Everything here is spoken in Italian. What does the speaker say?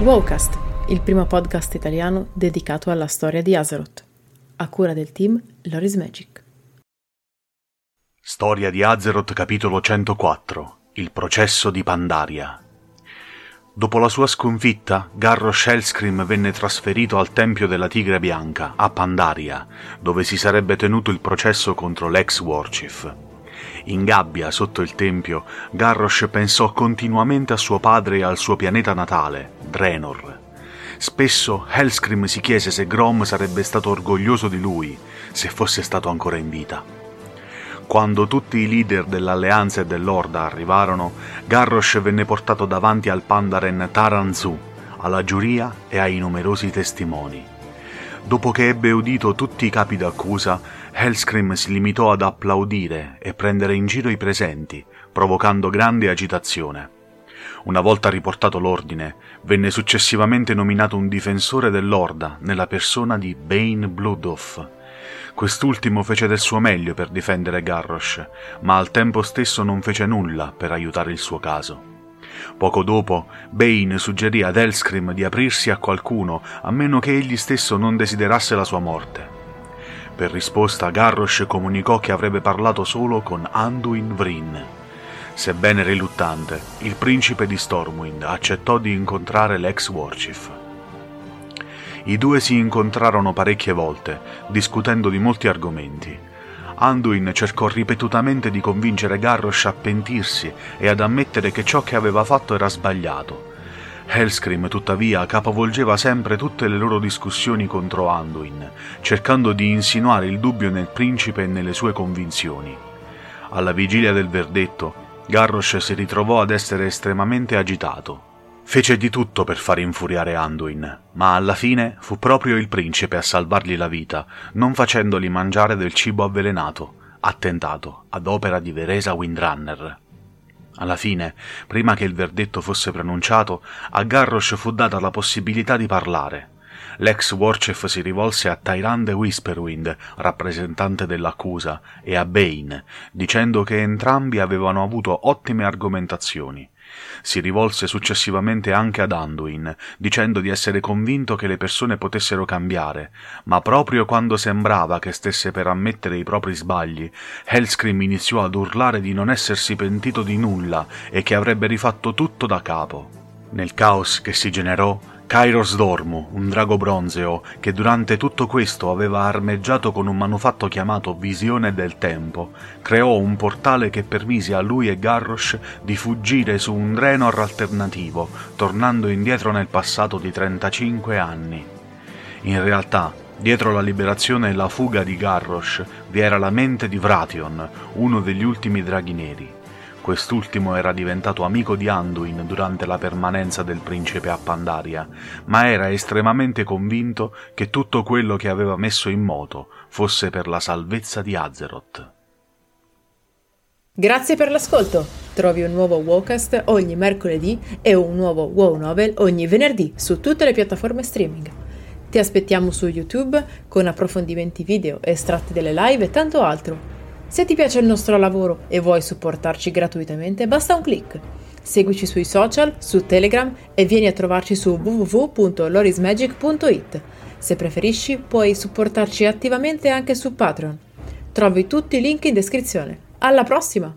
Wowcast, il primo podcast italiano dedicato alla storia di Azeroth, a cura del team Loris Magic. Storia di Azeroth capitolo 104 Il processo di Pandaria Dopo la sua sconfitta, Garrosh Hellscream venne trasferito al Tempio della Tigre Bianca, a Pandaria, dove si sarebbe tenuto il processo contro l'ex Warchief. In gabbia sotto il tempio, Garrosh pensò continuamente a suo padre e al suo pianeta natale, Draenor. Spesso Hellscream si chiese se Grom sarebbe stato orgoglioso di lui se fosse stato ancora in vita. Quando tutti i leader dell'Alleanza e dell'Orda arrivarono, Garrosh venne portato davanti al Pandaren Taranzu, alla giuria e ai numerosi testimoni. Dopo che ebbe udito tutti i capi d'accusa, Hellscream si limitò ad applaudire e prendere in giro i presenti, provocando grande agitazione. Una volta riportato l'ordine, venne successivamente nominato un difensore dell'Orda nella persona di Bane Bloodoff. Quest'ultimo fece del suo meglio per difendere Garrosh, ma al tempo stesso non fece nulla per aiutare il suo caso. Poco dopo, Bane suggerì ad Hellscream di aprirsi a qualcuno a meno che egli stesso non desiderasse la sua morte. Per risposta, Garrosh comunicò che avrebbe parlato solo con Anduin Vryn. Sebbene riluttante, il principe di Stormwind accettò di incontrare l'ex Warchief. I due si incontrarono parecchie volte, discutendo di molti argomenti. Anduin cercò ripetutamente di convincere Garrosh a pentirsi e ad ammettere che ciò che aveva fatto era sbagliato. Hellscream, tuttavia, capovolgeva sempre tutte le loro discussioni contro Anduin, cercando di insinuare il dubbio nel principe e nelle sue convinzioni. Alla vigilia del verdetto, Garrosh si ritrovò ad essere estremamente agitato. Fece di tutto per far infuriare Anduin, ma alla fine fu proprio il principe a salvargli la vita, non facendoli mangiare del cibo avvelenato, attentato ad opera di Veresa Windrunner. Alla fine, prima che il verdetto fosse pronunciato, a Garrosh fu data la possibilità di parlare. L'ex Warchef si rivolse a Tyrande Whisperwind, rappresentante dell'accusa, e a Bane, dicendo che entrambi avevano avuto ottime argomentazioni. Si rivolse successivamente anche ad Anduin, dicendo di essere convinto che le persone potessero cambiare, ma proprio quando sembrava che stesse per ammettere i propri sbagli, Hellscream iniziò ad urlare di non essersi pentito di nulla e che avrebbe rifatto tutto da capo. Nel caos che si generò, Kairos Dormu, un drago bronzeo, che durante tutto questo aveva armeggiato con un manufatto chiamato Visione del Tempo, creò un portale che permise a lui e Garrosh di fuggire su un Draenor alternativo, tornando indietro nel passato di 35 anni. In realtà, dietro la liberazione e la fuga di Garrosh vi era la mente di Vration, uno degli ultimi draghi neri. Quest'ultimo era diventato amico di Anduin durante la permanenza del principe a Pandaria, ma era estremamente convinto che tutto quello che aveva messo in moto fosse per la salvezza di Azeroth. Grazie per l'ascolto! Trovi un nuovo Wowcast ogni mercoledì e un nuovo Wow Novel ogni venerdì su tutte le piattaforme streaming. Ti aspettiamo su YouTube con approfondimenti video, estratti delle live e tanto altro. Se ti piace il nostro lavoro e vuoi supportarci gratuitamente, basta un clic. Seguici sui social, su Telegram e vieni a trovarci su www.lorismagic.it. Se preferisci, puoi supportarci attivamente anche su Patreon. Trovi tutti i link in descrizione. Alla prossima!